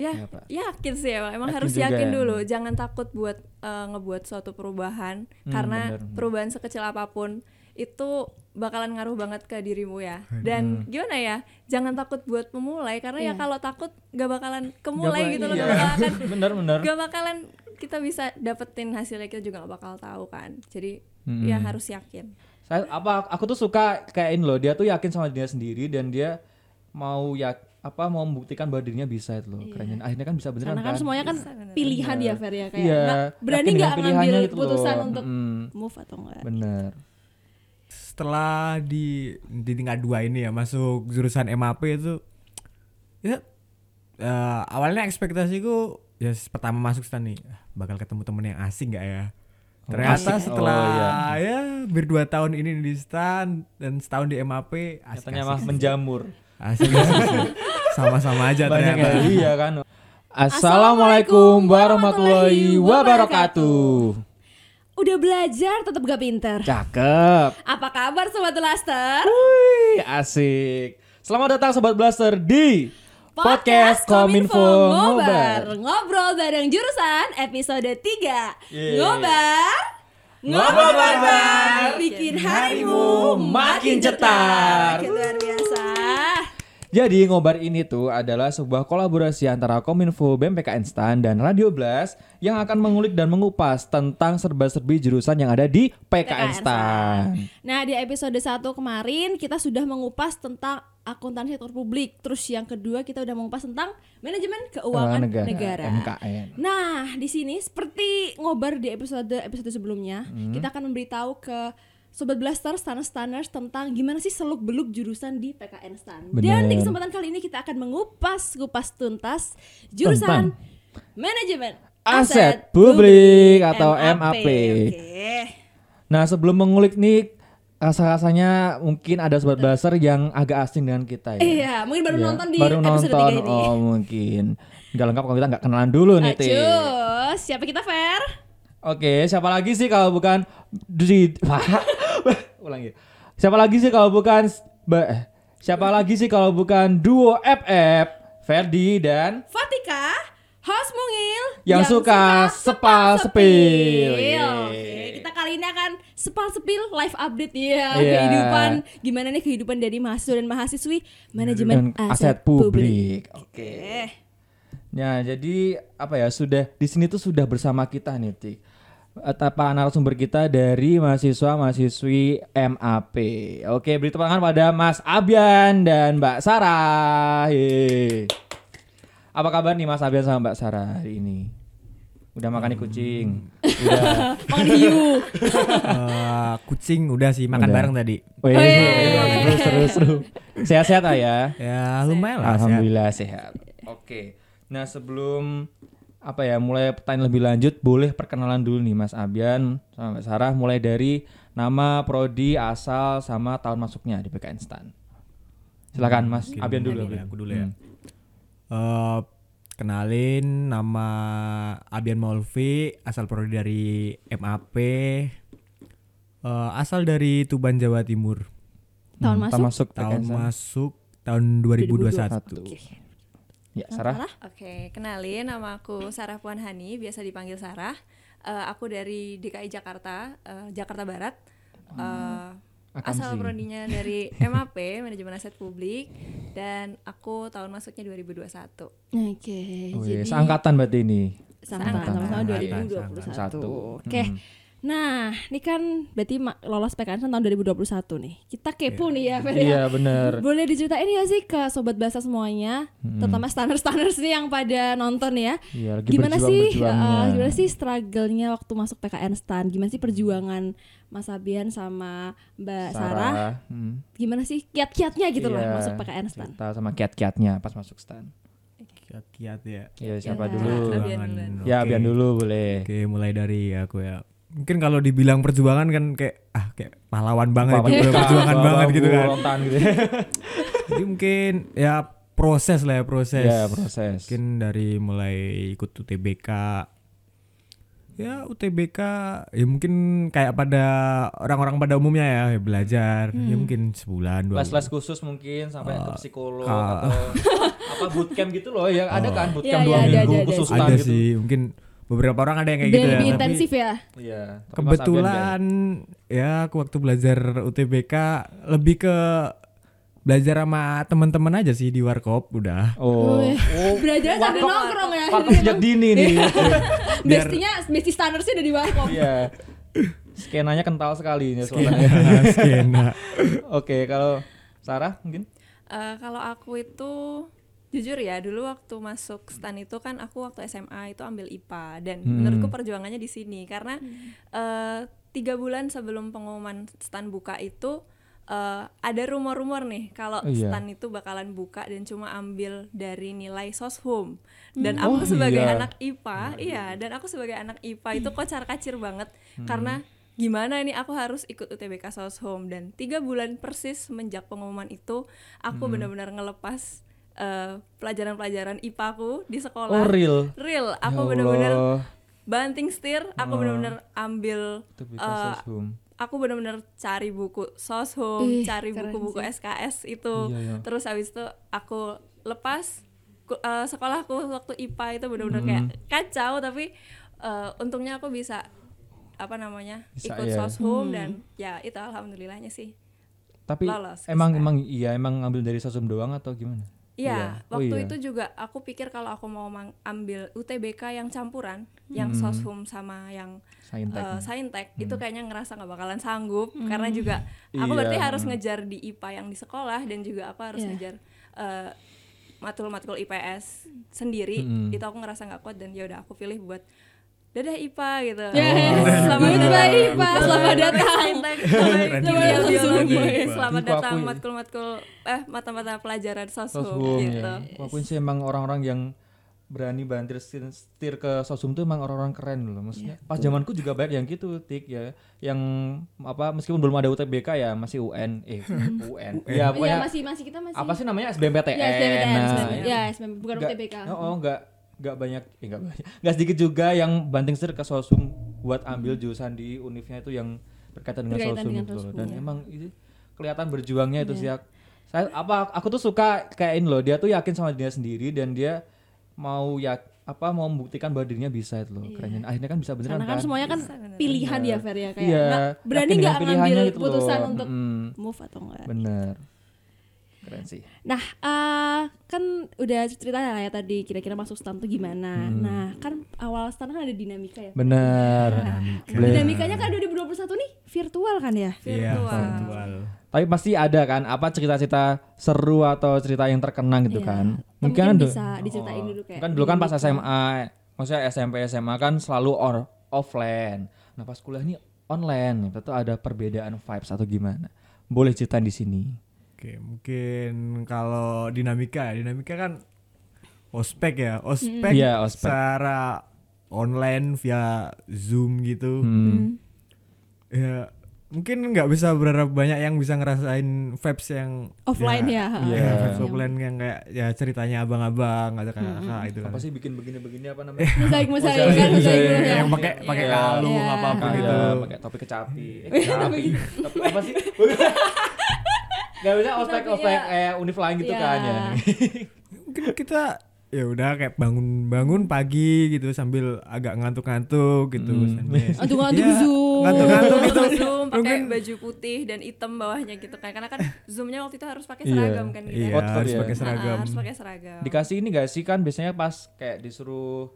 Ya, Ya, Pak. yakin sih emang, emang Yakin harus juga yakin ya. dulu. Jangan takut buat eh, ngebuat suatu perubahan Hmm, karena bener. perubahan sekecil apa pun itu bakalan ngaruh banget ke dirimu ya. Dan gimana ya? Jangan takut buat memulai karena ya Iya. kalau takut gak bakalan kemulai Nggak gitu loh, iya. gak bakalan bener bener gak bakalan kita bisa dapetin hasilnya kita juga gak bakal tahu kan. Jadi Hmm. ya harus yakin. saya apa aku tuh suka kayak ini loh dia tuh yakin sama dirinya sendiri dan dia mau ya apa mau membuktikan bahwa dirinya bisa itu loh keren akhirnya kan bisa beneran Karena kan semuanya kan Bisa, bener. pilihan ya Fer ya kayak iya nggak- berani nggak ngambil gitu keputusan loh. untuk Mm, move atau enggak. bener setelah di di tingkat dua ini ya masuk jurusan MAP itu ya eh, awalnya ekspektasiku ya pertama masuk stan nih bakal ketemu temen yang asing nggak ya ternyata asik. setelah Oh, iya. ya hampir dua tahun ini di stan dan setahun di MAP asik, katanya asik, menjamur asik, asik, asik. sama-sama aja banyak ternyata. ya iya kan. Assalamualaikum warahmatullahi wabarakatuh. Udah belajar tetap gak pinter. cakep. Apa kabar sobat Blaster? Wih, asik. Selamat datang sobat blaster di podcast Kominfo Ngobar. Ngobrol bareng jurusan episode 3 Yeay. Ngobar. Ngobrol barbar, Bikin harimu makin cetar. Luar biasa Jadi ngobar ini tuh adalah sebuah kolaborasi antara Kominfo, BMPKN Stan, dan Radio Blast yang akan mengulik dan mengupas tentang serba-serbi jurusan yang ada di PKN Stan. Nah di episode 1 kemarin kita sudah mengupas tentang akuntansi sektor publik Terus yang kedua kita udah mengupas tentang manajemen keuangan Keuangan negara, MKN. Nah, di sini seperti ngobar di episode episode sebelumnya, Hmm. kita akan memberitahu ke sobat blaster standar-standar tentang gimana sih seluk beluk jurusan di PKN Stan. Dan di kesempatan kali ini kita akan mengupas kupas tuntas jurusan manajemen Aset Publik atau MAP. Oke. Nah sebelum mengulik nih rasa-rasanya mungkin ada sobat blaster yang agak asing dengan kita ya. Iya, mungkin baru Iya, nonton di baru episode nonton, 3 ini. Oh mungkin Nggak lengkap kalau kita nggak kenalan dulu nih Ti. Siapa kita Fer? Oke, siapa lagi sih kalau bukan di ulangi. Siapa lagi sih kalau bukan ba- eh, siapa lagi sih kalau bukan duo FF Ferdi dan Fatika, host mungil Yang suka sepal sepil. Oke, Yeay. kita kali ini akan sepal sepil live update ya Iya. kehidupan gimana nih kehidupan dari mahasiswa dan mahasiswi manajemen dan aset, publik. Oke. Eh, Nah, jadi apa ya sudah di sini tuh sudah bersama kita nih, Tik. Para narasumber kita dari mahasiswa mahasiswi MAP. Oke, beri tepuk tangan pada Mas Abian dan Mbak Sarah. Yeay. Apa kabar nih Mas Abian sama Mbak Sarah hari ini? Udah makan nih kucing? Udah. Makan hiu. Eh, kucing udah sih makan Udah. bareng tadi Wih, Wih. seru, seru, seru. Sehat-sehat lah ya. ya lumayan lah sehat. Alhamdulillah sehat. Oke. Nah sebelum apa ya mulai pertanyaan lebih lanjut boleh perkenalan dulu nih Mas Abian sama Mbak Sarah mulai dari nama prodi asal sama tahun masuknya di PKN Stan. Silakan Mas Mungkin Abian dulu. ya, Abian. aku dulu ya. Hmm. Eh, kenalin nama Abian Maulvi, asal prodi dari MAP. Eh, asal dari Tuban Jawa Timur. Tahun Hmm, masuk? masuk Tahun masuk tahun 2021. Satu. Ya Sarah. Oke, kenalin nama aku Sarah Puan Hani, biasa dipanggil Sarah. Eh, aku dari DKI Jakarta, eh, Jakarta Barat. Eh, Akamsi. asal prodinya dari MAP, Manajemen Aset Publik, dan aku tahun masuknya 2021. Oke, Wih, jadi seangkatan berarti ini. Seangkatan. sama Seangkatan. 2021. Satu. Oke. Hmm. Nah, ini kan berarti ma- lolos PKN tahun 2021 nih. Kita kepo nih ya, Fer ya. Iya bener. Boleh diceritain ya sih ke sobat bahasa semuanya, terutama standar-standar sih yang pada nonton ya. Iya lagi gimana sih uh, gimana sih struggle-nya waktu masuk PKN STAN? Gimana sih perjuangan Mas Abian sama Mbak Sarah? Hmm. Gimana sih kiat-kiatnya gitu loh Iya, masuk PKN STAN? Cerita sama kiat-kiatnya pas masuk stan. Kiat-kiat ya. Iya siapa Ya. dulu? Abian duluan. Ya. Abian dulu boleh. Oke, mulai dari aku ya. Mungkin kalau dibilang perjuangan kan kayak ah kayak pahlawan banget Pahlawan itu, kita, perjuangan bawa banget gitu kan. gitu. Jadi mungkin ya proses lah ya proses. ya proses. Mungkin dari mulai ikut UTBK. Ya UTBK ya mungkin kayak pada orang-orang pada umumnya ya, ya belajar ya mungkin sebulan dua Les-les khusus mungkin sampai ke psikolog ah. atau apa bootcamp gitu loh ya ada kan bootcamp Iya, dua iya, ada, minggu ada, ada. khusus ada stan gitu sih mungkin beberapa orang ada yang kayak Lebih, gitu ya lebih tapi intensif ya. iya kebetulan ya aku waktu belajar UTBK lebih ke belajar sama teman-teman aja sih di warkop udah. Oh. Oh, Belajar sambil Warkop- nongkrong ya. Warkop sejak dini nih. Bestinya, besti standarsnya udah di warkop. iya. Skenanya kental sekali ini suaranya skena skena. Oke kalau Sarah mungkin? Eh, kalau aku itu jujur ya dulu waktu masuk stan itu kan aku waktu SMA itu ambil IPA dan Hmm. menurutku perjuangannya di sini karena eh, tiga bulan sebelum pengumuman stan buka itu eh, ada rumor-rumor nih kalau Oh, iya. stan itu bakalan buka dan cuma ambil dari nilai soshum dan Oh, aku sebagai iya. anak IPA iya dan aku sebagai anak IPA itu kocar kacir banget Hmm. karena gimana ini aku harus ikut UTBK Soshum dan tiga bulan persis semenjak pengumuman itu aku Hmm. benar-benar ngelepas eh, pelajaran-pelajaran IPA aku di oh sekolah real real Ya aku benar-benar banting setir aku Oh. benar-benar ambil soshum. aku benar-benar cari buku soshum Ih, cari buku-buku sih. SKS itu Iya, iya. terus habis itu aku lepas ku- eh, sekolahku waktu IPA itu benar-benar kayak Hmm. kacau tapi eh, untungnya aku bisa apa namanya Bisa, ikut ya. soshum Hmm. dan ya itu alhamdulillahnya sih tapi lolos emang emang iya emang ngambil dari sosum doang atau gimana Iya, Oh, waktu iya. itu juga aku pikir kalau aku mau ambil UTBK yang campuran, yang Hmm. soshum sama yang saintek saintek, itu kayaknya ngerasa nggak bakalan sanggup karena juga aku Iya, berarti harus hmm. ngejar di IPA yang di sekolah dan juga aku harus Iya. ngejar eh, matkul-matkul IPS sendiri. Mm-mm. Itu aku ngerasa nggak kuat dan ya udah aku pilih buat dadah IPA gitu. Yes. Selamat Goodbye, datang. IPA. Selamat datang. Selamat datang matkul-matkul eh mata-mata pelajaran soshum sosum gitu. ya Aku akuin sih emang orang-orang yang berani bantir setir, setir ke sosum tuh emang orang-orang keren loh maksudnya Iya. pas zamanku juga banyak yang gitu tik ya yang apa meskipun belum ada UTBK ya masih UN eh UN ya Iya masih masih kita masih. apa sih namanya SBMPTN Ya, SBMPTN, nah, SBMPTN. Ya, SBM, bukan UTBK. oh, oh enggak enggak banyak eh, enggak banyak enggak sedikit juga yang banting setir ke sosum buat ambil jurusan di univnya itu yang berkaitan dengan Berkaitan sosum dengan gitu loh. sosum, dan ya. emang itu kelihatan berjuangnya itu Iya. sih saya apa aku tuh suka kayak ini loh dia tuh yakin sama dirinya sendiri dan dia mau ya apa mau membuktikan bahwa dirinya bisa itu loh kerennya akhirnya kan bisa beneran Karena kan kan semuanya kan Bisa, bener. pilihan ya Fer ya kayak Iya, nggak- berani nggak ngambil loh. keputusan untuk Mm, move atau enggak. bener keren sih Nah, eh, kan udah cerita lah ya tadi kira-kira masuk stan tuh gimana. Hmm. Nah, kan awal stan kan ada dinamika ya. bener Boleh. Dinamikanya kan 2021 nih virtual kan ya? iya Virtual. virtual Tapi pasti ada kan apa cerita-cerita seru atau cerita yang terkenang gitu Iya. kan. Atau mungkin ada- bisa diceritain dulu kayak Kan dulu kan pas gitu. SMA, maksudnya SMP SMA kan selalu or, offline. Nah, pas kuliah nih online. Itu ada perbedaan vibes atau gimana? Boleh ceritain di sini. Oke, mungkin kalau dinamika, dinamika kan ospek ya, ospek Iya, ospek. secara online via Zoom gitu. Hmm. Ya, mungkin nggak bisa berharap banyak yang bisa ngerasain vibes yang Offline ya. Iya. ya, vibes offline yang kayak ya ceritanya abang-abang atau kakak-kakak itu kan. Apa sih bikin begini-begini apa namanya? Mosaik mosaik Mosaik, kan mosaik mosaik. dulu ya. yang pakai pakai Iya. kalung Iya. apa-apa Ada gitu. pakai topi kecapi. Eh, kecapi. Apa sih? Gak bisa ospek Tapi ospek ya. eh univ lain gitu Iya. kan ya. Mungkin kita ya udah kayak bangun-bangun pagi gitu sambil agak ngantuk-ngantuk gitu. Hmm. sambil- Ngantuk-ngantuk Iya, Zoom. Ngantuk-ngantuk gitu. Zoom pakai Mungkin baju putih dan hitam bawahnya gitu kan karena kan zoomnya waktu itu harus pakai Iya. seragam kan gitu Iya, tetap harus ya. pakai Ah, seragam. harus pakai seragam Dikasih ini gak sih kan biasanya pas kayak disuruh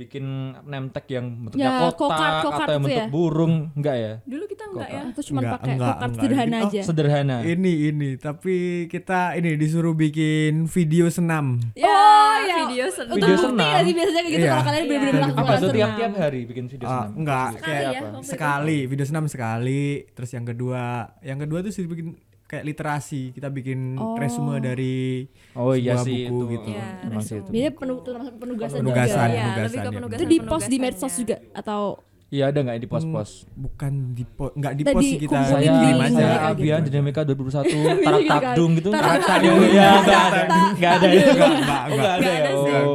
bikin name tag yang bentuknya Ya, kotak kokart, kokart atau yang itu bentuk ya? burung enggak ya? dulu kita enggak ya Atau cuma Enggak, pakai enggak, kokart enggak. sederhana Oh, aja. Sederhana. Ini ini tapi kita ini disuruh bikin video senam. ya Oh, ya. video senam Video Untuk bukti senam. nggak sih biasanya kayak gitu Iya. kalau kalian benar-benar Iya. melakukan apa tuh senam. tiap-tiap hari bikin video Ah, senam? enggak, kayak senam ya, apa? sekali video senam sekali terus yang kedua yang kedua tuh sih bikin kayak literasi kita bikin Oh. resume dari Oh iya sebuah sih buku itu. gitu. Iya, Emang sih resume. itu. Biasanya termasuk penugasan, Penugasan, juga. Iya, penugasan lebih ke ya, penugasan Itu di post di medsos juga atau Iya ada nggak di pos-pos? bukan di po enggak di sih kita Saya, di kirim aja gitu. Abian Dinamika 2021 Gitu Tarak kan. Takdung gitu. Tarak Takdung. Iya enggak ada. Enggak ada ya. enggak ada ya. enggak Oh.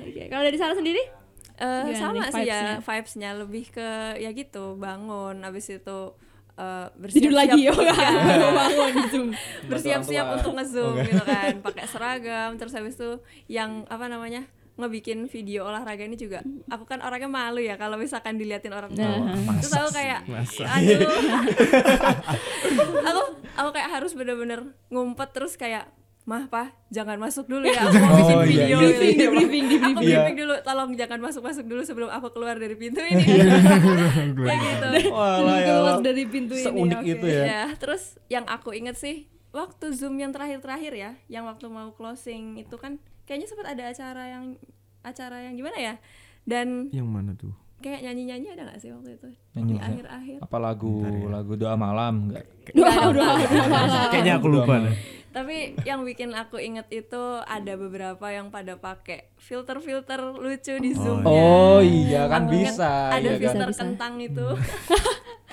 Oke, Kalau dari sana sendiri? Eh, Gimana sama sih ya vibes-nya? vibesnya lebih ke ya gitu bangun habis itu eh, Tidur lagi ya, bangun Zoom. bersiap-siap untuk ngezoom gitu kan. Pakai seragam terus habis itu yang apa namanya ngebikin video olahraga ini juga. Aku kan orangnya malu ya kalau misalkan diliatin orang tua. Nah. terus aku kayak aduh. Aku aku kayak harus bener-bener ngumpet terus kayak mah pak jangan masuk dulu ya aku mau bikin Oh, iya, video iya. gitu." Briefing, di briefing, di aku briefing. Iya. briefing dulu tolong jangan masuk masuk dulu sebelum aku keluar dari pintu ini kayak gitu Walah ya Keluar dari pintu ini. Seunik oke. itu ya. ya terus yang aku inget sih waktu zoom yang terakhir-terakhir ya yang waktu mau closing itu kan kayaknya sempat ada acara yang acara yang gimana ya dan Yang mana tuh? Kayak nyanyi-nyanyi ada nggak sih waktu itu Nyanyi di akhir-akhir Apa lagu lagu doa malam enggak? Doa, doa, doa. Kayaknya aku lupa deh. tapi yang bikin aku inget itu ada beberapa yang pada pakai filter-filter lucu di zoom Oh iya kan Aku bisa ada iya kan. filter Bisa, bisa. kentang itu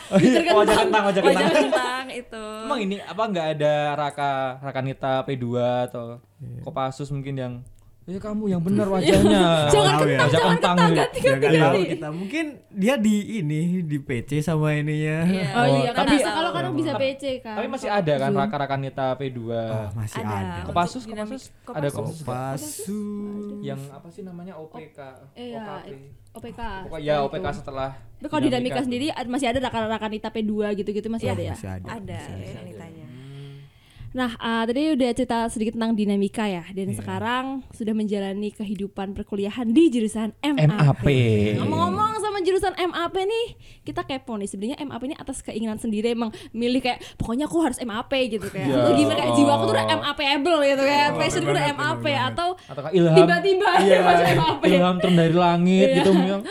Oh, iya, wajah kentang wajah wajah kentang. kentang itu Emang ini apa nggak ada Raka Rakanita P2 atau Kopassus mungkin yang ya kamu yang benar wajahnya. Jangan ya. kentang, Wajah jangan kentang ganti, Ya ganti, ganti. kita. Mungkin dia di ini di PC sama ininya. Iya. Oh iya, Oh, kan tapi- bisa kalau kan bisa PC kan. Tapi masih ada kan Raka Rakanita P2. Oh, masih ada ada. Kopassus, dinamik- Kopassus, ada Kopassus. Kopasu. Yang apa sih namanya OPK? Iya, OKP. OPK. Pokoknya ya OPK setelah Tapi kalau dinamika sendiri masih ada rakan-rakan ITA P2 gitu-gitu masih Iya, ada ya. Masih ada. ada Nah, uh, tadi udah cerita sedikit tentang dinamika ya. Dan Iya. sekarang sudah menjalani kehidupan perkuliahan di jurusan MAP. MAP. Ngomong-ngomong sama jurusan MAP nih, kita kepo nih. Sebenarnya MAP ini atas keinginan sendiri emang milih kayak pokoknya aku harus MAP gitu kayak. Ya. Atau gimana kayak jiwa aku tuh udah Oh. MAP-able gitu kayak. Oh, Passion bener udah MAP atau Tiba-tiba iya, masuk MAP. ilham turun dari langit Iya. gitu yang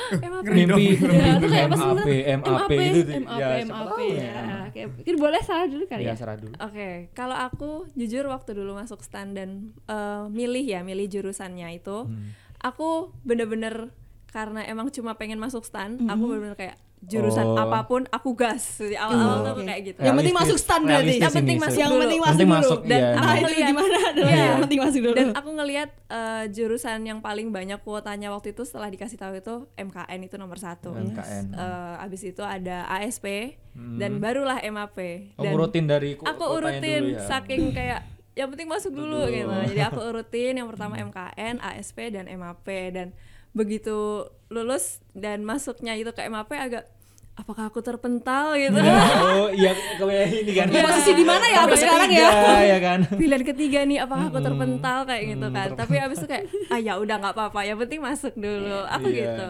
mimpi Ya, itu kayak apa MAP sebenarnya? MAP gitu tuh. MAP, Ya, siapa MAP tahu ya. Kayak mungkin boleh salah dulu kali ya ya. serah dulu Oke, kalau aku jujur waktu dulu masuk stan dan eh, milih ya, milih jurusannya itu, Hmm. aku bener-bener karena emang cuma pengen masuk stan, aku bener-bener kayak jurusan Oh. apa pun aku gas. Awal-awal tuh aku Oke. kayak gitu. Yang penting masuk stand berarti. Yang penting masuk Yang penting masuk dulu. masuk, Dan iya. aku itu ngeliat- gimana adalah Iya. yang penting masuk dulu. Dan aku ngelihat eh, jurusan yang paling banyak kuotanya waktu itu setelah dikasih tahu itu MKN itu nomor satu. MKN. Eh, abis itu ada ASP dan barulah MAP. Oh, Dan urutin dari ku- aku urutin dulu ya. saking kayak yang penting masuk dulu Betul. gitu. Jadi aku urutin yang pertama MKN, ASP dan MAP dan begitu lulus dan masuknya itu ke MAP agak apakah aku terpental gitu. oh iya kayak ini kan Di posisi di mana ya aku sekarang ya? ya kan Pilihan ketiga nih apakah aku terpental kayak gitu Hmm, kan. Tapi abis itu kayak ah ya udah nggak apa-apa, yang penting masuk dulu. Aku Iya. gitu.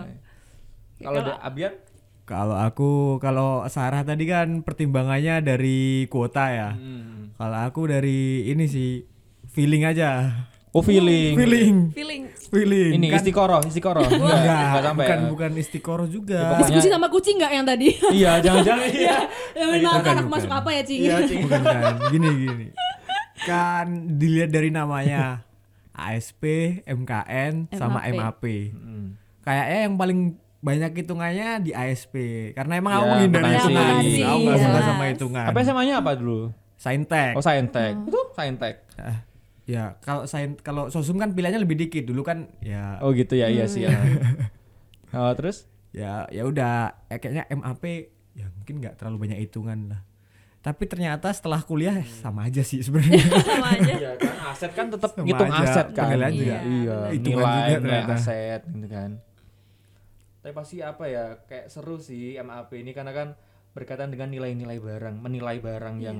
kalau ada Abian Kalau aku kalau Sarah tadi kan pertimbangannya dari kuota ya. Hmm. Kalau aku dari ini sih feeling aja. Oh feeling Feeling. Feeling Feeling. ini Kan- istiqoroh istiqoroh enggak Enggak, enggak sampai bukan ya. bukan istiqoroh juga. Ya, pokoknya- Diskusi sama kucing nggak yang tadi? iya jangan-jangan iya Ya, bukan, anak bukan. masuk apa ya, Cing? iya Cing. bukan kan gini gini kan dilihat dari namanya ASP MKN sama MAP. Hmm. kayaknya yang paling banyak hitungannya di ASP karena emang aku Ya, menghindari makasih. hitungan aku nggak suka jelas. sama hitungan apa namanya apa dulu saintek oh saintek itu saintek Ah, ya kalau sain kalau sosum kan pilihannya lebih dikit. Dulu kan ya. Oh gitu ya iya sih ya. Oh terus? Ya ya udah. Eh, kayaknya MAP ya mungkin nggak terlalu banyak hitungan lah. Tapi ternyata setelah kuliah eh, sama aja sih sebenarnya. Sama aja. Iya kan aset kan tetap Sama ngitung aja, aset kan. penilaian juga. Iya, Hitungan nilai, juga ternyata. aset gitu kan. Tapi pasti apa ya kayak seru sih MAP ini. Karena kan berkaitan dengan nilai-nilai barang, menilai barang Iya, yang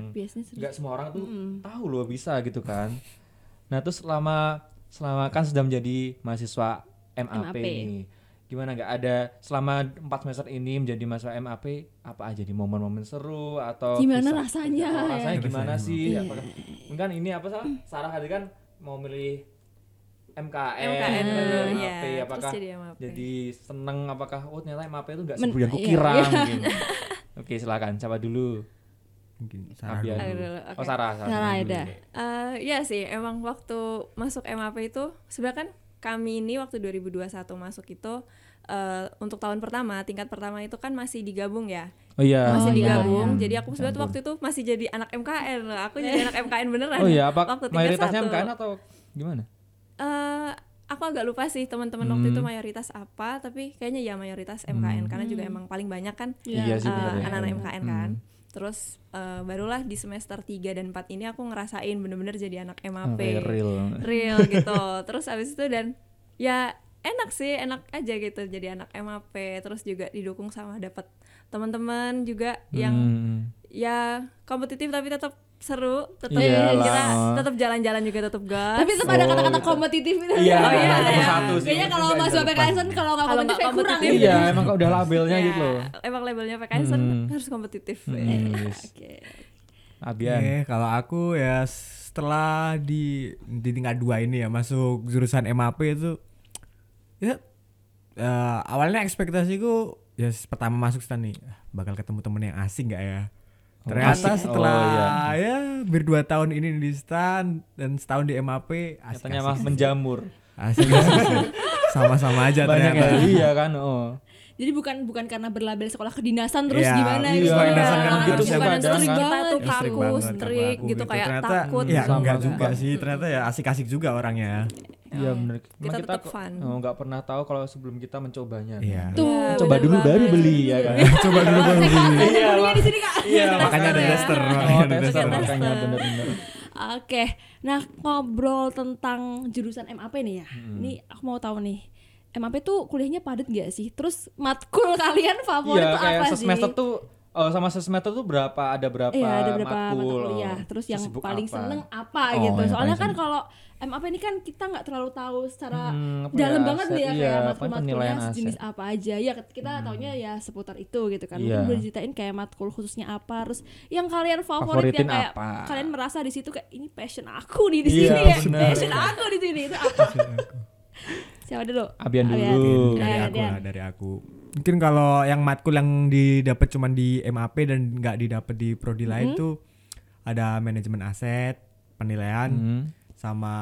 nggak semua orang tuh tahu loh bisa gitu kan. Nah, terus selama selama kan sudah menjadi mahasiswa MAP, MAP. ini gimana nggak ada selama empat semester ini menjadi mahasiswa MAP apa aja di momen-momen seru atau Gimana kisah- rasanya? Oh, rasanya ya? gimana Rasanya. sih Iya. apakah kan ini apa sih Sarah tadi kan mau milih MKN, MKN dulu, MAP, ya. Apakah jadi MAP. jadi seneng apakah oh ternyata MAP itu nggak seburuk yang iya, kukira iya. mungkin oke silakan coba dulu mungkin Sarah Abian dulu. Dulu, oh. Sarah Sarah, Sarah, dulu. ada. Eh, iya sih, emang waktu masuk MAP itu sebenarnya kan kami ini waktu 2021 masuk itu eh, untuk tahun pertama, tingkat pertama itu kan masih digabung ya. oh iya masih Oh, iya, digabung. iya. Jadi aku sebenarnya waktu itu masih jadi anak MKN. loh. Aku jadi anak MKN beneran. oh iya apa waktu mayoritasnya satu. MKN atau gimana Eh, aku agak lupa sih teman-teman waktu itu Hmm. mayoritas apa, tapi kayaknya ya mayoritas MKN karena juga emang paling banyak kan Iya ya. anak-anak MKN kan. Terus eh, barulah di semester 3 dan 4 ini aku ngerasain bener-bener jadi anak MAP Oke, real. real gitu terus habis itu dan ya enak sih enak aja gitu jadi anak MAP terus juga didukung sama dapat teman-teman juga yang Hmm. ya kompetitif tapi tetap seru tetap Iyalah. kita tetap jalan-jalan juga tetap gas Tapi tetap ada Oh, kata-kata gitu. kompetitif itu. Iya, Oh, iya, nomor iya. satu sih. Kayaknya kalau Mungkin Mas nggak Bapak di depan. Kaisen kalau nggak kompetitif kayak kurang ya. kompetitif. Iya, emang kok udah labelnya Ya, gitu loh. emang labelnya PKSN Hmm. harus kompetitif Hmm, yes. Oke. Abian. Oke, kalau aku ya setelah di di tingkat dua ini ya masuk jurusan MAP itu ya eh, awalnya ekspektasiku ya pertama masuk stan nih ah, bakal ketemu temen yang asing nggak ya Oh, ternyata asik. setelah Oh, iya. ya hampir dua tahun ini di stan dan setahun di MAP asik Katanya mah menjamur. asik, sama-sama aja Banyak ternyata yang iya kan. Oh. Jadi bukan bukan karena berlabel sekolah kedinasan terus Iya, gimana iya, gitu. sekolah kedinasan kan gitu sih kan. kita tuh Ya, kaku banget, strict kaku gitu kayak ternyata takut ya sama enggak juga. juga sih ternyata ya asik-asik juga orangnya Iya benar. Emang kita kita tetap fun. oh, nggak pernah tahu kalau sebelum kita mencobanya. Iya. Tuh. Ya, Coba dulu baru banget. beli ya kan. coba dulu baru beli Iya, di sini Kak. Iya, makanya ada ya. tester Oh, makanya ada tester makanya bener-bener. Oke, nah ngobrol tentang jurusan MAP nih ya. Hmm. Ini aku mau tahu nih, MAP tuh kuliahnya padat gak sih? Terus matkul kalian favorit Iya, tuh apa sih? semester tuh oh, sama semester tuh berapa ada berapa Iya ada berapa mata matkul, kuliah. oh. Terus yang paling apa? seneng apa Oh, gitu. yang Soalnya paling kan seneng. kalau MAP ini kan kita nggak terlalu tahu secara Hmm, apa dalam ya, banget nih ya aset, kayak iya, matkul-matkulnya penilaian aset. sejenis apa aja. Ya kita taunya ya seputar itu gitu kan. Iya. Mungkin boleh ceritain kayak matkul khususnya apa, terus yang kalian favorit Favoritin yang kayak apa? kalian merasa di situ kayak ini passion aku nih di Iya, sini ya. bener. Passion aku di sini itu apa? Siapa dulu? Abian dulu. Abian. dari Eh, aku Dian. lah dari aku mungkin kalau yang matkul yang didapat cuman di MAP dan nggak didapat di prodi lain tuh ada manajemen aset penilaian Hmm. sama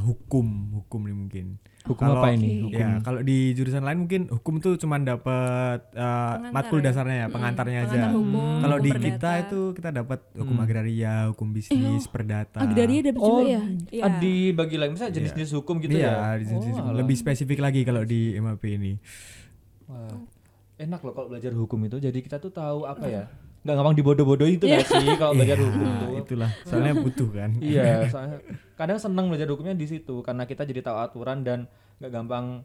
hukum hukum nih mungkin Hukum Kalau- apa ini? Hukum. Ya, kalau di jurusan lain mungkin hukum tuh cuman dapat eh, Pengantar matkul ya? dasarnya ya, pengantarnya aja. pengantar hukum, Kalau di perdata. kita itu kita dapat hukum Hmm. agraria, hukum bisnis, perdata. Agraria dapat juga Oh, ya? Iya. ah, dibagi lagi misalnya jenis-jenis hukum gitu iya, ya. Oh, lebih spesifik lagi kalau di MAP ini. Wah, enak loh kalau belajar hukum itu. Jadi kita tuh tahu apa ya? Nggak gampang dibodoh-bodohin itu nggak sih kalau belajar Iya, hukum tuh. itulah. Soalnya butuh kan. iya, soalnya kadang seneng belajar hukumnya di situ karena kita jadi tahu aturan dan nggak gampang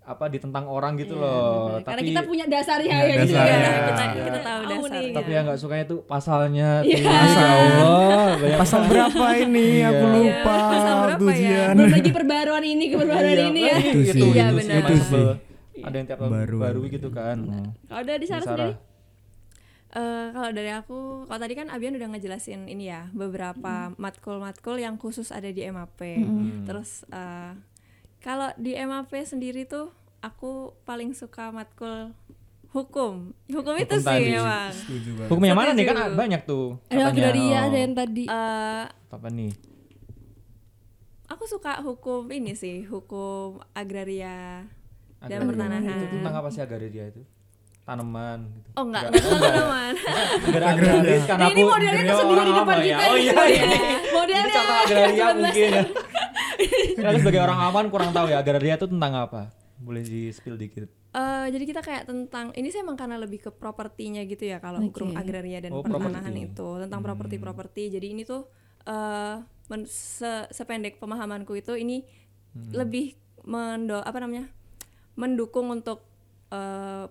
apa ditentang orang gitu Iya, loh. bener. Karena Tapi kita punya dasarnya Punya ya gitu dasarnya. ya. kita Iya. kita tahu Tahu dasarnya nih. tapi yang nggak sukanya tuh pasalnya Iya. tuh. Masya Allah, Pasal berapa ini? Aku Iya. lupa. Pasal berapa ya? Berbagi perbaruan ini ke perbaruan Iya, ini ya. Itu sih, itu, Iya, itu Itu sih. Ada yang tiap tahun Baru- baru, gitu kan. Oh. Kalau dari sana Sarah. sendiri? Eh, kalau dari aku, kalau tadi kan Abian udah ngejelasin ini ya beberapa matkul-matkul yang khusus ada di MAP. Terus eh, kalau di MAP sendiri tuh aku paling suka matkul hukum. Hukum itu Hukum tadi. sih emang. Banget. Hukum yang mana nih kan banyak tuh. Ada agraria, Oh. ada yang tadi. Eh, apa nih? aku suka hukum ini sih, hukum agraria dan Agraria. pertanahan. Itu tentang apa sih agraria itu? Tanaman gitu. Oh enggak, enggak tentang tanaman. Agraris kan Nah, aku ini modelnya tuh sendiri di depan apa ya? kita Oh iya, Modelnya. ini. Modelnya. Ini contoh agraria 19. mungkin ya. Kita sebagai orang aman kurang tahu ya agraria itu tentang apa? Boleh di spill dikit. Eh, jadi kita kayak tentang ini sih emang karena lebih ke propertinya gitu ya kalau hukum agraria dan Oh, pertanahan itu tentang properti-properti. Jadi ini tuh eh men- se- sependek pemahamanku itu ini lebih mendo apa namanya mendukung untuk eh,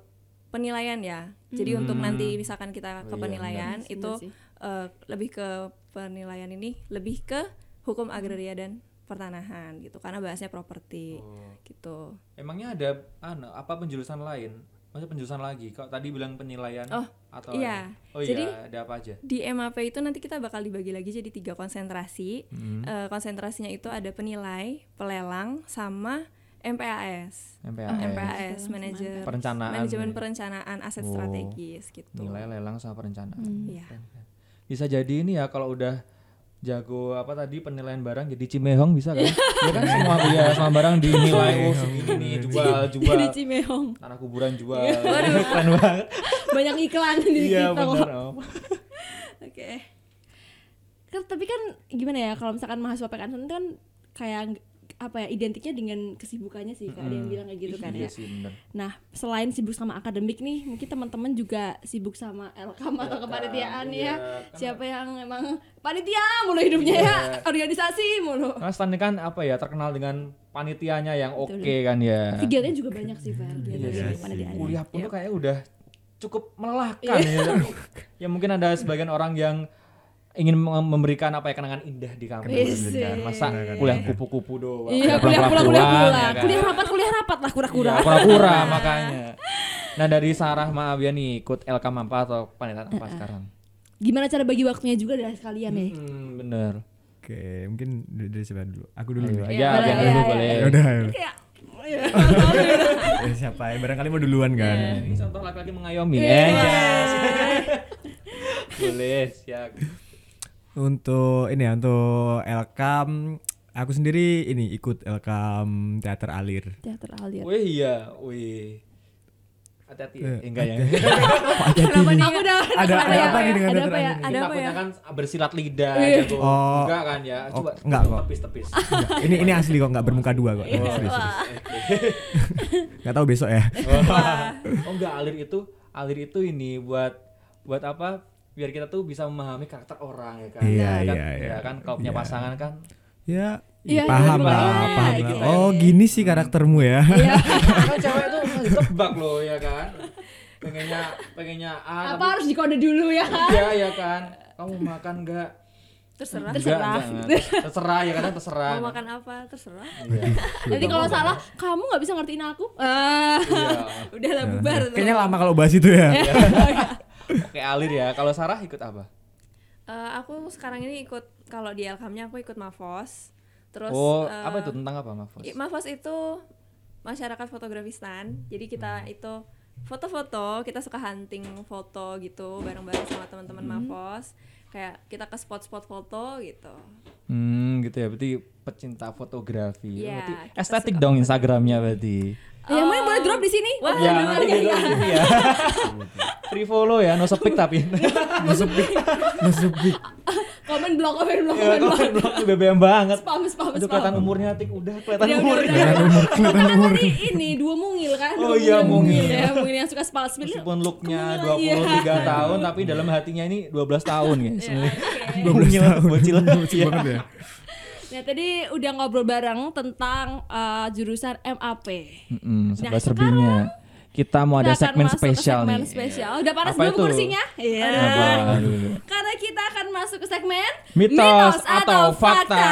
penilaian ya. Jadi untuk nanti misalkan kita ke Oh, iya, penilaian benar. itu sih. eh, lebih ke penilaian ini lebih ke hukum agraria dan pertanahan gitu karena bahasnya properti Oh. gitu. Emangnya ada anu, apa penjurusan lain? Maksudnya penjurusan lagi? Kalau tadi bilang penilaian Oh, atau iya. Oh Jadi- iya, ada apa aja? Di MAP itu nanti kita bakal dibagi lagi jadi tiga konsentrasi. Hmm. Eh, konsentrasinya itu ada penilai, pelelang, sama MPAS. MPAS. MPAS, manajer Perencanaan. manajemen perencanaan aset Oh. strategis gitu. Nilai lelang sama perencanaan. Iya. Bisa jadi ini ya kalau udah jago apa tadi penilaian barang jadi Cimehong bisa kan? ya kan semua ya semua barang dinilai oh segini nih jual jual Di Cimehong. tanah kuburan jual. Keren banget. Banyak iklan di Iya kita benar. kok. Om. Oke. Kan, tapi kan gimana ya kalau misalkan mahasiswa PKN kan kayak apa ya identiknya dengan kesibukannya sih kak. Ada yang bilang kayak gitu kan Iya ya. nah selain sibuk sama akademik nih mungkin teman-teman juga sibuk sama LKM atau kepanitiaan iya. ya siapa yang emang panitia mulu hidupnya ya? Organisasi mulu. Karena Stan ini kan apa ya terkenal dengan panitianya yang oke kan ya. kegiatannya juga banyak sih Iya kepanitiaan Kuliah pun tuh kayak udah cukup melelahkan ya. ya mungkin ada sebagian orang yang ingin mem- memberikan apa ya kenangan indah di kampus Yes, gitu kan. Masa kuliah kupu-kupu doang. iya kuliah kuliah kuliah kuliah ya kan? kuliah rapat kuliah rapat lah kura-kura Iya, Kura-kura makanya. Nah dari Sarah sama Abian nih ikut LKM apa atau panitiaan apa sekarang? gimana cara bagi waktunya juga dari kalian nih Hmm, bener. Oke, mungkin dari, dari siapa dulu? Aku dulu Ayo, nih. aja boleh, iya, dulu iya, boleh. Ya udah. ayo. kayak Eh, siapa ya? Barangkali mau duluan kan. Ini contoh laki-laki mengayomi. Eh, yes. boleh, siap. Untuk ini ya, untuk Elkam aku sendiri ini ikut Elkam Teater Alir. teater alir Wih iya, wih. Hati-hati ya. Eh, Eh, enggak ya. Kenapa nih? aku udah Ada ada apa nih dengan ada teater apa ya Alir? Ada apa ya? kan bersilat lidah Iya. jago. Oh. Enggak kan ya? Oh, Coba enggak kok. tepis-tepis. Enggak, ini ini asli kok nggak bermuka dua kok. Serius, serius. Nggak tahu besok ya. oh enggak, alir itu alir itu ini buat buat apa? Biar kita tuh bisa memahami karakter orang ya kan. Iya, Kan- iya, iya. Ya kan kalau punya Iya. pasangan kan Ya, Iya, paham iya, lah, iya, paham gitu. lah. Oh, gini sih karaktermu ya. Iya. kan cewek tuh ditebak loh ya kan. Pengennya pengennya A apa tapi harus dikode dulu ya iya ya kan. Kamu makan enggak? Terserah. Enggak, Terserah. enggak. Terserah ya kan terserah. Mau makan apa? Terserah. Iya. nanti kalau salah kamu nggak bisa ngertiin aku ah Iya. Udahlah bubar tuh. Kayaknya lama kalau bahas itu ya. Oke, alir ya. Kalau Sarah ikut apa? Eh, aku sekarang ini ikut kalau di Elkamnya aku ikut Mavos. Terus oh, eh, apa itu tentang apa, Mafos? Mavos itu masyarakat fotografistan. Jadi kita itu foto-foto, kita suka hunting foto gitu bareng-bareng sama teman-teman Mavos. Kayak kita ke spot-spot foto gitu. Hmm, gitu ya. Berarti pecinta fotografi. Iya, berarti estetik dong Instagramnya berarti. Yang mana boleh drop di sini Wah, ya, aduh, nanti iya, di iya. sini ya. Free follow ya, no sepik tapi. komen blog komen blog ya, komen blog komen blog tuh BBM banget. spam spam Aduh spam kelihatan umurnya tik udah kelihatan Udah, udah, umurnya. udah. Kelihatan umur, kelihatan umur. tadi ini dua mungil kan Oh Dua iya, mungil. ya mungil yang suka spal spil Meskipun looknya Kemungkinan, 23 iya. tahun tapi dalam hatinya ini 12 tahun guys. Iya, 12 tahun. Bocil. Iya. banget ya. Nah tadi udah ngobrol bareng tentang eh, jurusan MAP. Mm-mm, Nah, serbinya. Kita mau ada Kita segmen spesial segmen nih. spesial. Udah panas belum kursinya? Iya. Aduh. Karena kita akan masuk ke segmen Mitos atau fakta.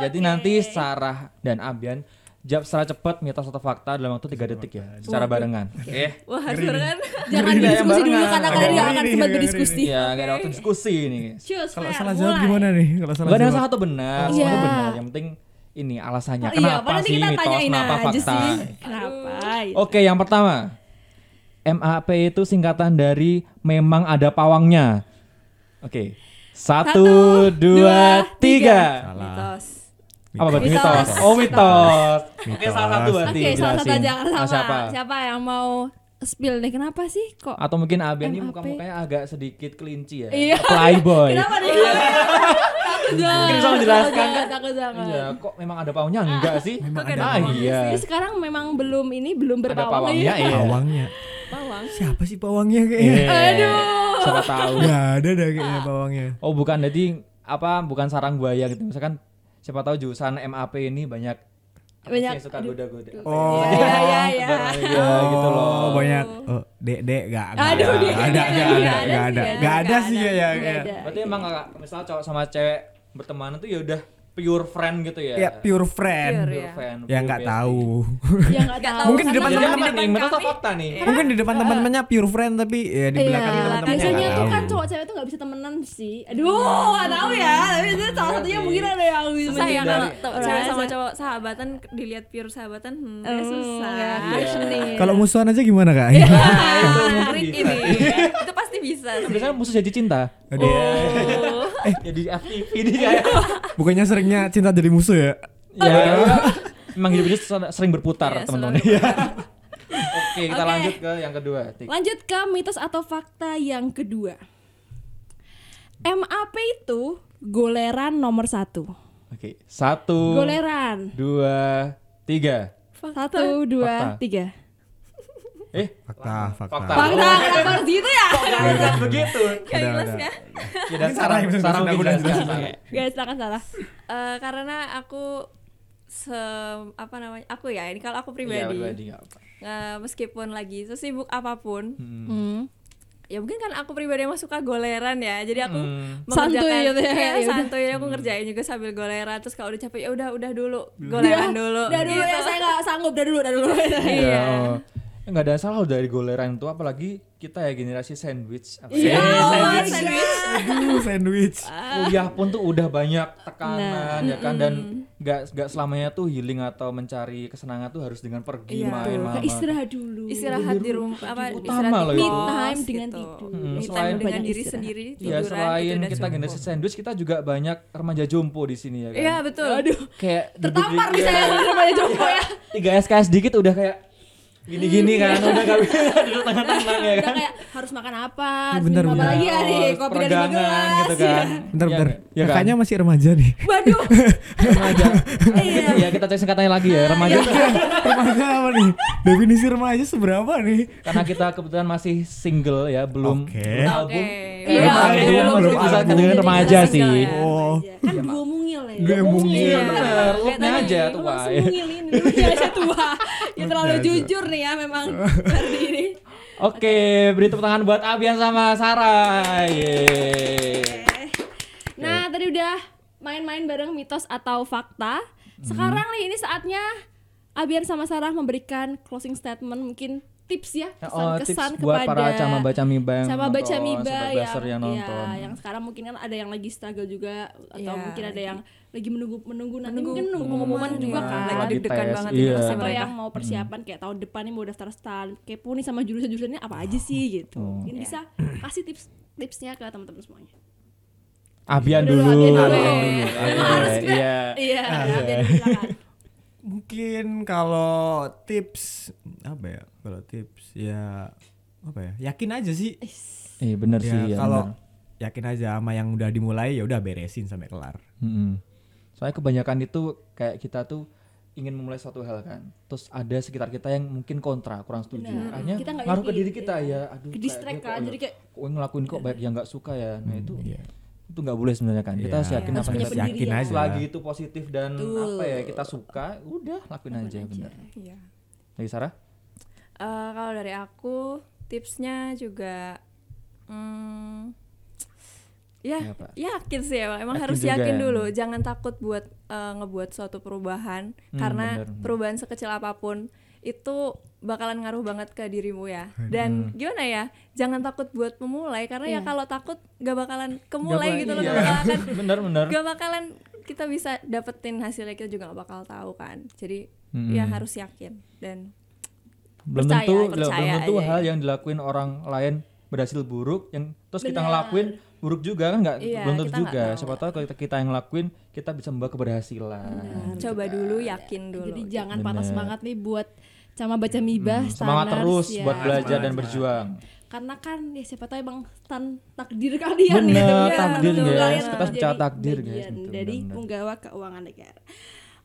Jadi Oke. nanti Sarah dan Abian jawab secara cepat mitos atau fakta dalam waktu 3 detik ya, secara barengan. Eh, Wah, harus barengan. Jangan Ngeri ya, berdiskusi dulu karena kalian nggak ngeri akan sempat berdiskusi. ya gak ada waktu diskusi. Cus, Kalau salah jawab gimana nih? Kalau salah Gak ada salah atau benar, Iya. semua benar. Yang penting ini alasannya. Oh, iya, kenapa apa nanti sih kita mitos, tanyain kenapa fakta? Kenapa? Oke, yang pertama. MAP itu singkatan dari memang ada pawangnya. Oke. Satu, Satu, dua, dua, tiga. Salah. Mitos. Apa berarti Mitos. mitos? Oh mitos. Oke Mitos. salah satu berarti. Oke, salah satu aja sama. siapa? Siapa yang mau spill nih? Kenapa sih kok? Atau mungkin Abian ini muka-mukanya agak sedikit kelinci ya. Iya. Playboy. Kenapa nih? Takut banget. Mungkin bisa menjelaskan Takut kan? Takut banget. Iya, kok memang ada pawangnya enggak sih? Memang ada Ah iya. Jadi sekarang memang belum ini belum Ada berpawang pawangnya ya. iya. Pawangnya. Pawang. Siapa sih pawangnya kayaknya? Iya. Aduh. Siapa tahu. Gak ada dah kayaknya pawangnya. Oh bukan jadi apa bukan sarang buaya gitu. Misalkan siapa tahu jurusan MAP ini banyak Banyak- yang suka goda-goda. Oh. Iya, iya, iya. Iya gitu loh. Oh, banyak. Oh, dek dek gak gak Aduh, ada. dek, Gak ada, dek, gak dek, ada, nggak gak ada ada. sih, ada ya ya. ada. Berarti emang kakak misal cowok sama cewek berteman tuh ya udah pure friend gitu ya. Ya pure friend. Pure, Pure ya. friend. Ya nggak tahu. Ya nggak Nggak tahu. Mungkin di depan teman-teman nih? Fakta nih? Mungkin di depan teman-temannya pure friend tapi ya di Iya, belakang teman-temannya biasanya tuh kan cowok cewek tuh nggak bisa temenan sih. Aduh, nggak tahu ya. Tapi itu salah satunya mungkin ada yang bisa Susah ya menjadi- kalau cewek sama cowok sahabatan dilihat pure sahabatan hmm, Oh, ya susah. ya, passionate. Kalau musuhan aja gimana kak? Itu Ah, mungkin itu pasti bisa. Biasanya musuh jadi cinta. Aduh. Oh. Eh, jadi FTV ini kayak. Bukannya seringnya cinta jadi musuh ya? ya, memang hidup ini sering berputar Iya, teman-teman. Iya. Oke, kita Oke. lanjut ke yang kedua. Tik. Lanjut ke mitos atau fakta yang kedua. MAP itu goleran nomor satu. Oke, satu, Goleran. dua, tiga. Satu, dua, Fakta. tiga. Eh, Fakta, fakta. Fakta. Fakta, kenapa harus gitu ya? Kan begitu. Gak Udah, jelas udah. ya Tidak Ini Sarah, yang Sarah silakan salah. Eh, karena aku se apa namanya aku ya ini kalau aku Iya, pribadi pribadi, nggak apa. eh, meskipun lagi sesibuk apa pun Hmm. ya mungkin kan aku pribadi emang suka goleran ya jadi aku Hmm. mengerjakan Santuy gitu ya, iya, ya udah. santuy aku ngerjain juga sambil goleran terus kalau udah capek ya udah udah dulu goleran dulu Udah dulu ya, gitu. saya nggak sanggup. Udah dulu, udah dulu. Iya. Nggak ada salah dari goleran itu apalagi kita ya generasi sandwich. Apa Iya. ya? Oh, sandwich. Aduh, sandwich. Kuliah pun tuh udah banyak tekanan ya kan dan nggak nggak selamanya tuh healing atau mencari kesenangan tuh harus dengan pergi Iya. main Kayak mama. istirahat dulu. istirahat di rumah apa utama istirahat loh itu. Me time dengan gitu. tidur. Hmm, Me selain time dengan diri istirahat. sendiri Ya tiduran selain itu udah kita generasi sandwich kita juga banyak remaja jompo di sini ya kan. iya betul Aduh, Kayak tertampar iya. namanya Joko ya. tiga SKS dikit udah kayak gini-gini kan udah gak bisa duduk tenang-tenang ya Udah kan. kayak harus makan apa, harus minum apa lagi ya nih, kopi dari gelas. gitu kan. Bentar, Ya bentar. nggak? Ya kan? Kakaknya masih remaja nih. Waduh, remaja. Iya. Iya, kita cek singkatannya lagi ya. Remaja remaja apa nih? Definisi remaja seberapa nih? karena kita kebetulan masih single ya, belum Oke. belum album. Iya, Belum album. bisa kategori remaja sih. ya. Oh. kan gue mungil ya. Gue mungil. Iya, Iya. bener. Kayak aja Langsung tua. Ya terlalu jujur nih ya memang Ferdi ini. Oke, beri tepuk tangan buat Abian sama Sarah. Yeay. Nah, tadi udah main-main bareng mitos atau fakta. Sekarang nih ini saatnya Abian sama Sarah memberikan closing statement mungkin tips ya Oh, kesan-kesan tips buat kepada para cama baca miba yang sama baca miba yang, yang nonton. ya, yang sekarang mungkin kan ada yang lagi struggle juga atau Iya, mungkin ada yang lagi menunggu menunggu nanti Menunggu mungkin menunggu pengumuman pengumuman juga kan Lagi deg-degan banget iya. atau mereka. yang mau persiapan kayak tahun depan nih mau daftar stan kepo nih sama jurusan-jurusannya apa aja sih gitu Oh. mungkin bisa kasih tips tipsnya ke teman-teman semuanya Abian Dulu. Abian Iya. iya Mungkin kalau tips apa ya? Kalau tips ya apa ya? Yakin aja sih. Iya bener Ya, sih ya. kalau yakin aja sama yang udah dimulai ya udah beresin sampai kelar. Mm-mm. Soalnya kebanyakan itu kayak kita tuh ingin memulai suatu hal kan. Terus ada sekitar kita yang mungkin kontra, kurang setuju. Benar. Akhirnya Kita ngaruh ke diri kita iya. ya. Aduh. Kayak kan, jadi kayak- kok ngelakuin kok banyak yang nggak suka ya. Nah, itu Iya. itu nggak boleh sebenarnya kan. Kita Iya. harus yakin apa yang kita yakin pendirian. aja. Selagi itu positif dan Betul. apa ya kita suka, udah lakuin aja bener. Iya. Lagi Sarah? Eh, kalau dari aku tipsnya juga hmm, ya Ya, Pak. yakin sih emang, emang Yakin harus yakin ya. dulu jangan takut buat eh, ngebuat suatu perubahan Hmm, karena bener, perubahan sekecil apa pun itu bakalan ngaruh banget ke dirimu ya dan gimana ya jangan takut buat memulai karena ya Iya. kalau takut gak bakalan kemulai Nggak gitu loh iya. gak bakalan bener bener. gak bakalan kita bisa dapetin hasilnya kita juga gak bakal tahu kan jadi Mm-mm. ya harus yakin dan belum Percaya tentu belum tentu aja, hal ya. yang dilakuin orang lain berhasil buruk yang terus kita Benar. ngelakuin buruk juga kan nggak Iya, belum tentu kita juga tahu. siapa tahu kalau kita, kita yang ngelakuin kita bisa membawa keberhasilan coba dulu yakin dulu jadi gitu. jangan Bener. patah semangat nih buat sama baca mibah Hmm, semangat standar, terus ya. buat belajar Semangat, dan semangat. berjuang karena kan ya siapa tahu emang tan takdir kalian Bener, gitu ya. takdir, Betul, guys. Kita jadi percaya takdir, guys. bener-bener. penggawa keuangan negara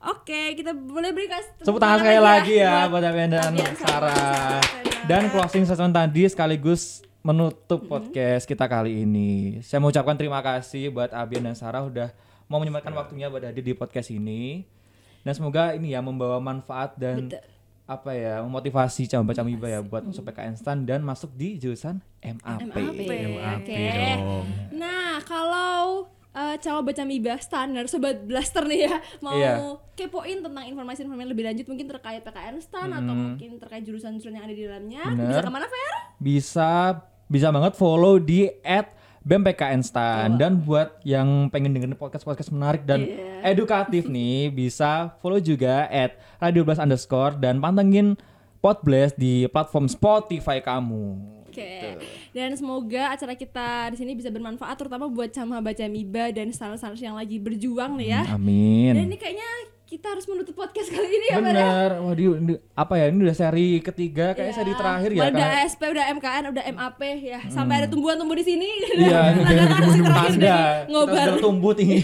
oke kita boleh beri kas Tepuk tangan sekali lagi ya buat Abian dan Sarah. Sarah. Dan closing statement tadi sekaligus menutup Mm-hmm. podcast kita kali ini. Saya mau ucapkan terima kasih buat Abian dan Sarah udah mau menyempatkan waktunya buat hadir di podcast ini. Dan semoga ini ya membawa manfaat dan Betul. apa ya memotivasi calon baca miba ya buat masuk PKN STAN dan masuk di jurusan MAP. MAP. MAP Oke. dong. Nah, kalau eh, calon baca mibah standar sobat blaster nih ya mau Iya. kepoin tentang informasi-informasi lebih lanjut mungkin terkait PKN stan atau mungkin terkait jurusan-jurusan yang ada di dalamnya Bener. bisa ke mana Fer? bisa bisa banget follow di at BMPKN Stan dan buat yang pengen dengerin podcast-podcast menarik dan Iya. edukatif nih bisa follow juga at Radio Blast underscore dan pantengin Podblast di platform Spotify kamu. Oke. Dan semoga acara kita di sini bisa bermanfaat terutama buat sama baca miba dan standar-standar yang lagi berjuang nih ya. Dan Amin. ini kayaknya kita harus menutup podcast kali ini ya, ya. Bener, waduh, ini- apa ya ini udah seri ketiga kayak seri terakhir ya Udah kan? ASP, udah MKN, udah MAP ya. Sampai ada tumbuhan-tumbuh di sini. Iya, ini Tanda kasih terakhir ada. Kita sudah tumbuh tinggi.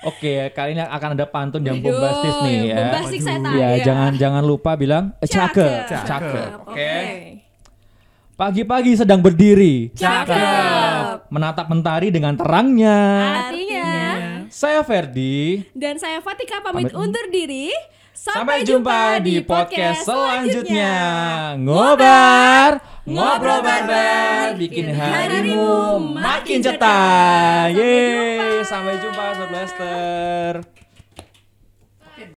Oke, kali ini akan ada pantun yang bombastis nih ya. bombastis saya tahu. Ya, ya. jangan jangan lupa bilang eh, cakep, Cakep. cakep. Oke. Pagi-pagi sedang berdiri, Cakep. menatap mentari dengan terangnya. Artinya Saya Ferdi. dan saya Fatika pamit Pamit. undur diri. Sampai jumpa di podcast selanjutnya. Ngobar, ngobrol barbar, bikin harimu makin cetar. Yeay, sampai jumpa Sobat Blaster.